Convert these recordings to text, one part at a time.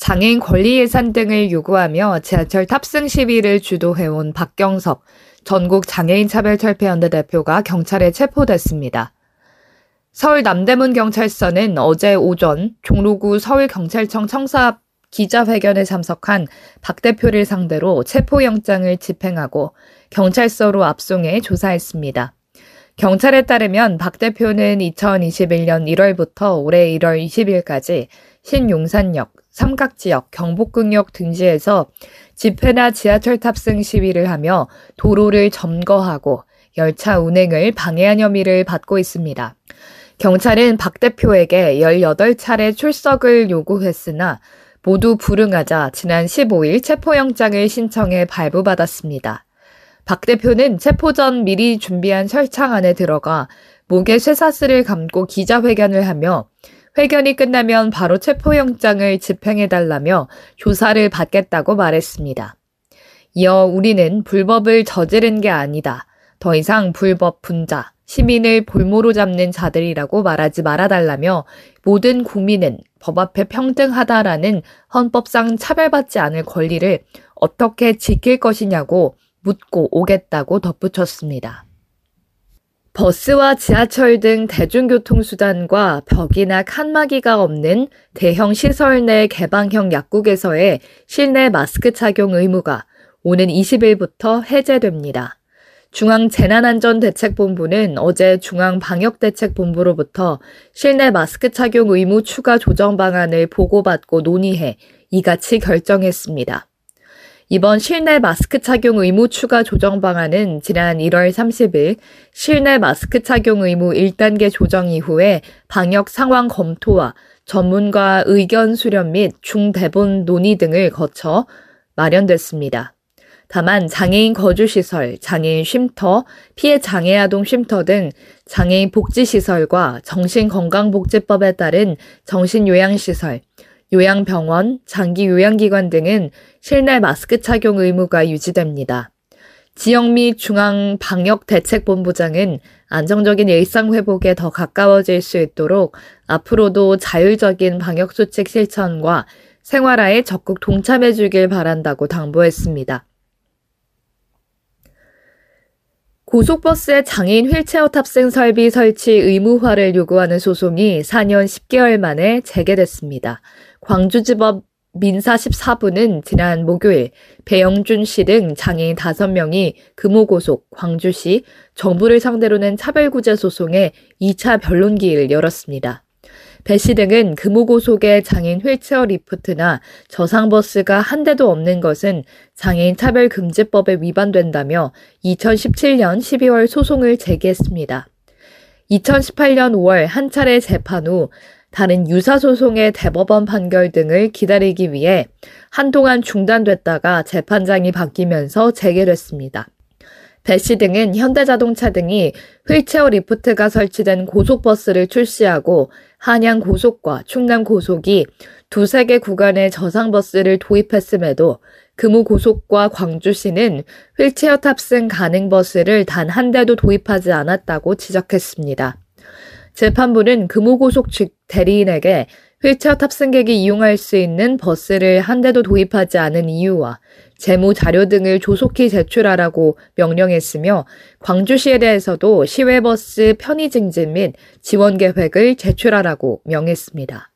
장애인 권리 예산 등을 요구하며 지하철 탑승 시위를 주도해온 박경섭 전국 장애인 차별 철폐연대 대표가 경찰에 체포됐습니다. 서울 남대문 경찰서는 어제 오전 종로구 서울경찰청 청사 앞 기자회견에 참석한 박 대표를 상대로 체포영장을 집행하고 경찰서로 압송해 조사했습니다. 경찰에 따르면 박 대표는 2021년 1월부터 올해 1월 20일까지 신용산역, 삼각지역, 경복궁역 등지에서 집회나 지하철 탑승 시위를 하며 도로를 점거하고 열차 운행을 방해한 혐의를 받고 있습니다. 경찰은 박 대표에게 18차례 출석을 요구했으나 모두 불응하자 지난 15일 체포영장을 신청해 발부받았습니다. 박 대표는 체포 전 미리 준비한 설창 안에 들어가 목에 쇠사슬을 감고 기자회견을 하며 회견이 끝나면 바로 체포영장을 집행해달라며 조사를 받겠다고 말했습니다. 이어 우리는 불법을 저지른 게 아니다. 더 이상 불법 분자, 시민을 볼모로 잡는 자들이라고 말하지 말아달라며 모든 국민은 법 앞에 평등하다라는 헌법상 차별받지 않을 권리를 어떻게 지킬 것이냐고 묻고 오겠다고 덧붙였습니다. 버스와 지하철 등 대중교통수단과 벽이나 칸막이가 없는 대형 시설 내 개방형 약국에서의 실내 마스크 착용 의무가 오는 20일부터 해제됩니다. 중앙재난안전대책본부는 어제 중앙방역대책본부로부터 실내 마스크 착용 의무 추가 조정 방안을 보고받고 논의해 이같이 결정했습니다. 이번 실내 마스크 착용 의무 추가 조정 방안은 지난 1월 30일 실내 마스크 착용 의무 1단계 조정 이후에 방역 상황 검토와 전문가 의견 수렴 및 중대본 논의 등을 거쳐 마련됐습니다. 다만 장애인 거주시설, 장애인 쉼터, 피해 장애 아동 쉼터 등 장애인 복지시설과 정신건강복지법에 따른 정신요양시설, 요양병원, 장기 요양기관 등은 실내 마스크 착용 의무가 유지됩니다. 지역 및 중앙 방역대책본부장은 안정적인 일상 회복에 더 가까워질 수 있도록 앞으로도 자율적인 방역수칙 실천과 생활화에 적극 동참해 주길 바란다고 당부했습니다. 고속버스의 장애인 휠체어 탑승 설비 설치 의무화를 요구하는 소송이 4년 10개월 만에 재개됐습니다. 광주지법 민사 14부는 지난 목요일 배영준 씨 등 장애인 5명이 금호고속, 광주시, 정부를 상대로 낸 차별구제 소송에 2차 변론기를 열었습니다. 배 씨 등은 금호고속의 장애인 휠체어 리프트나 저상버스가 한 대도 없는 것은 장애인 차별금지법에 위반된다며 2017년 12월 소송을 제기했습니다. 2018년 5월 한 차례 재판 후 다른 유사 소송의 대법원 판결 등을 기다리기 위해 한동안 중단됐다가 재판장이 바뀌면서 재개됐습니다. 배씨 등은 현대자동차 등이 휠체어 리프트가 설치된 고속버스를 출시하고 한양 고속과 충남 고속이 두세 개 구간의 저상버스를 도입했음에도 금우 고속과 광주시는 휠체어 탑승 가능 버스를 단 한 대도 도입하지 않았다고 지적했습니다. 재판부는 금호고속 측 대리인에게 휠체어 탑승객이 이용할 수 있는 버스를 한 대도 도입하지 않은 이유와 재무 자료 등을 조속히 제출하라고 명령했으며 광주시에 대해서도 시외버스 편의 증진 및 지원 계획을 제출하라고 명했습니다.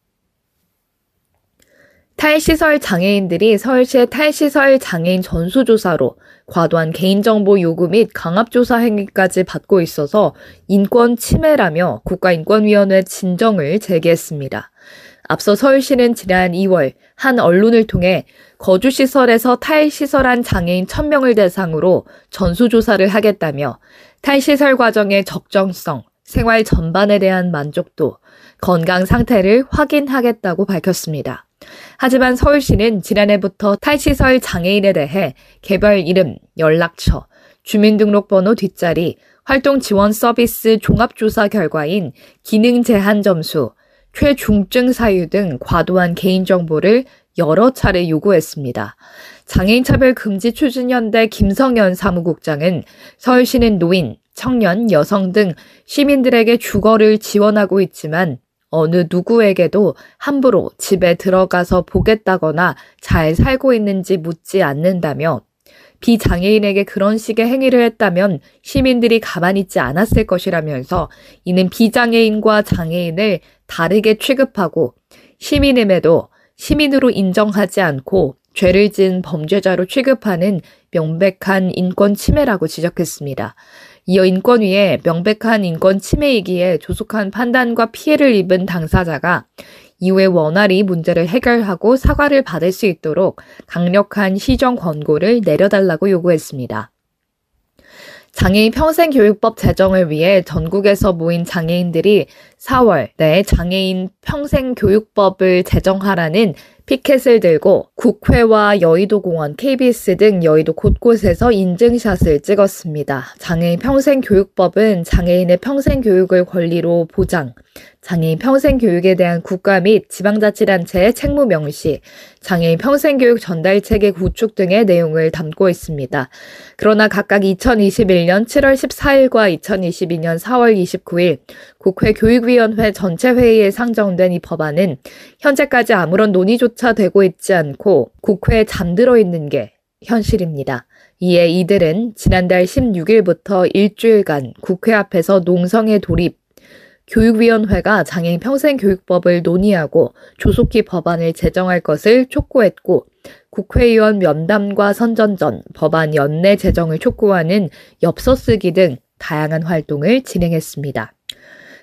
탈시설 장애인들이 서울시의 탈시설 장애인 전수조사로 과도한 개인정보 요구 및 강압조사 행위까지 받고 있어서 인권 침해라며 국가인권위원회 진정을 제기했습니다. 앞서 서울시는 지난 2월 한 언론을 통해 거주시설에서 탈시설한 장애인 1000명을 대상으로 전수조사를 하겠다며 탈시설 과정의 적정성, 생활 전반에 대한 만족도, 건강 상태를 확인하겠다고 밝혔습니다. 하지만 서울시는 지난해부터 탈시설 장애인에 대해 개별 이름, 연락처, 주민등록번호 뒷자리, 활동 지원 서비스 종합조사 결과인 기능 제한 점수, 최중증 사유 등 과도한 개인정보를 여러 차례 요구했습니다. 장애인차별 금지 추진연대 김성연 사무국장은 서울시는 노인, 청년, 여성 등 시민들에게 주거를 지원하고 있지만 어느 누구에게도 함부로 집에 들어가서 보겠다거나 잘 살고 있는지 묻지 않는다며 비장애인에게 그런 식의 행위를 했다면 시민들이 가만히 있지 않았을 것이라면서 이는 비장애인과 장애인을 다르게 취급하고 시민임에도 시민으로 인정하지 않고 죄를 지은 범죄자로 취급하는 명백한 인권 침해라고 지적했습니다. 이어 인권위에 명백한 인권 침해이기에 조속한 판단과 피해를 입은 당사자가 이후에 원활히 문제를 해결하고 사과를 받을 수 있도록 강력한 시정 권고를 내려달라고 요구했습니다. 장애인 평생교육법 제정을 위해 전국에서 모인 장애인들이 4월 내 장애인 평생교육법을 제정하라는 피켓을 들고 국회와 여의도공원, KBS 등 여의도 곳곳에서 인증샷을 찍었습니다. 장애인 평생교육법은 장애인의 평생교육을 권리로 보장, 장애인 평생교육에 대한 국가 및 지방자치단체의 책무 명시, 장애인 평생교육 전달체계 구축 등의 내용을 담고 있습니다. 그러나 각각 2021년 7월 14일과 2022년 4월 29일 국회 교육위원회 전체 회의에 상정된 이 법안은 현재까지 아무런 논의조차 되고 있지 않고 국회에 잠들어 있는 게 현실입니다. 이에 이들은 지난달 16일부터 일주일간 국회 앞에서 농성에 돌입, 교육위원회가 장애인 평생교육법을 논의하고 조속히 법안을 제정할 것을 촉구했고 국회의원 면담과 선전전, 법안 연내 제정을 촉구하는 엽서 쓰기 등 다양한 활동을 진행했습니다.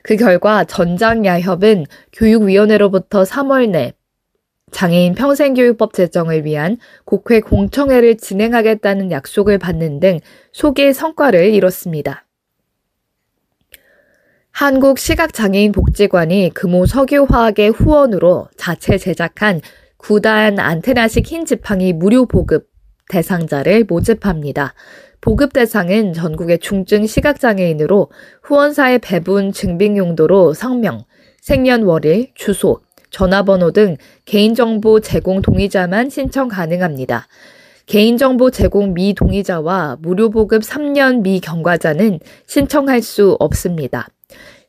그 결과 전장야협은 교육위원회로부터 3월 내 장애인 평생교육법 제정을 위한 국회 공청회를 진행하겠다는 약속을 받는 등 소기의 성과를 이뤘습니다. 한국시각장애인 복지관이 금호 석유화학의 후원으로 자체 제작한 9단 안테나식 흰 지팡이 무료 보급 대상자를 모집합니다. 보급 대상은 전국의 중증 시각장애인으로 후원사의 배분 증빙 용도로 성명, 생년월일, 주소, 전화번호 등 개인정보 제공 동의자만 신청 가능합니다. 개인정보 제공 미동의자와 무료 보급 3년 미경과자는 신청할 수 없습니다.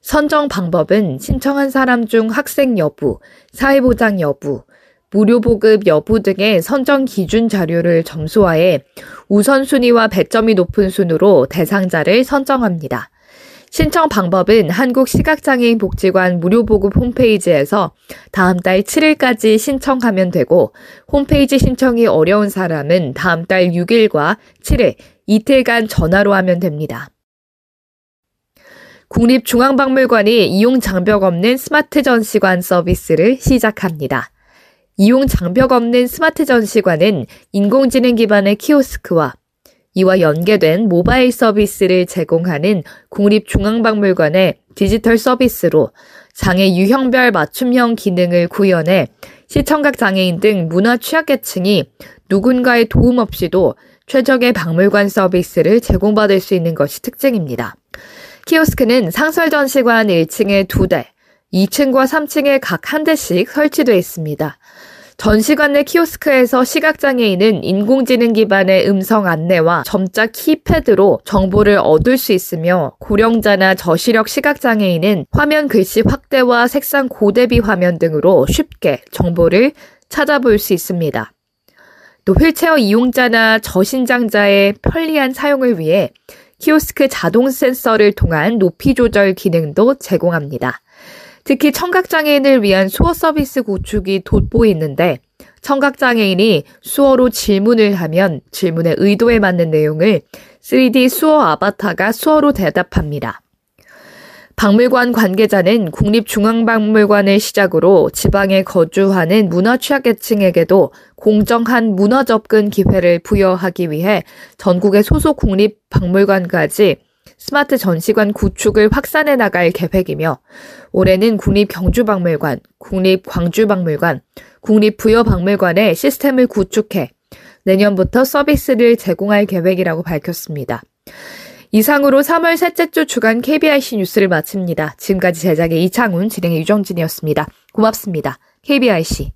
선정 방법은 신청한 사람 중 학생 여부, 사회보장 여부, 무료 보급 여부 등의 선정 기준 자료를 점수하에 우선순위와 배점이 높은 순으로 대상자를 선정합니다. 신청 방법은 한국시각장애인 복지관 무료 보급 홈페이지에서 다음 달 7일까지 신청하면 되고 홈페이지 신청이 어려운 사람은 다음 달 6일과 7일 이틀간 전화로 하면 됩니다. 국립중앙박물관이 이용 장벽 없는 스마트 전시관 서비스를 시작합니다. 이용 장벽 없는 스마트 전시관은 인공지능 기반의 키오스크와 이와 연계된 모바일 서비스를 제공하는 국립중앙박물관의 디지털 서비스로 장애 유형별 맞춤형 기능을 구현해 시청각 장애인 등 문화 취약계층이 누군가의 도움 없이도 최적의 박물관 서비스를 제공받을 수 있는 것이 특징입니다. 키오스크는 상설 전시관 1층에 2대, 2층과 3층에 각 한 대씩 설치되어 있습니다. 전시관 내 키오스크에서 시각장애인은 인공지능 기반의 음성 안내와 점자 키패드로 정보를 얻을 수 있으며 고령자나 저시력 시각장애인은 화면 글씨 확대와 색상 고대비 화면 등으로 쉽게 정보를 찾아볼 수 있습니다. 또 휠체어 이용자나 저신장자의 편리한 사용을 위해 키오스크 자동 센서를 통한 높이 조절 기능도 제공합니다. 특히 청각장애인을 위한 수어 서비스 구축이 돋보이는데 청각장애인이 수어로 질문을 하면 질문의 의도에 맞는 내용을 3D 수어 아바타가 수어로 대답합니다. 박물관 관계자는 국립중앙박물관을 시작으로 지방에 거주하는 문화 취약계층에게도 공정한 문화 접근 기회를 부여하기 위해 전국의 소속 국립박물관까지 스마트 전시관 구축을 확산해 나갈 계획이며 올해는 국립경주박물관, 국립광주박물관, 국립부여박물관의 시스템을 구축해 내년부터 서비스를 제공할 계획이라고 밝혔습니다. 이상으로 3월 셋째 주 주간 KBIC 뉴스를 마칩니다. 지금까지 제작의 이창훈, 진행의 유정진이었습니다. 고맙습니다. KBIC.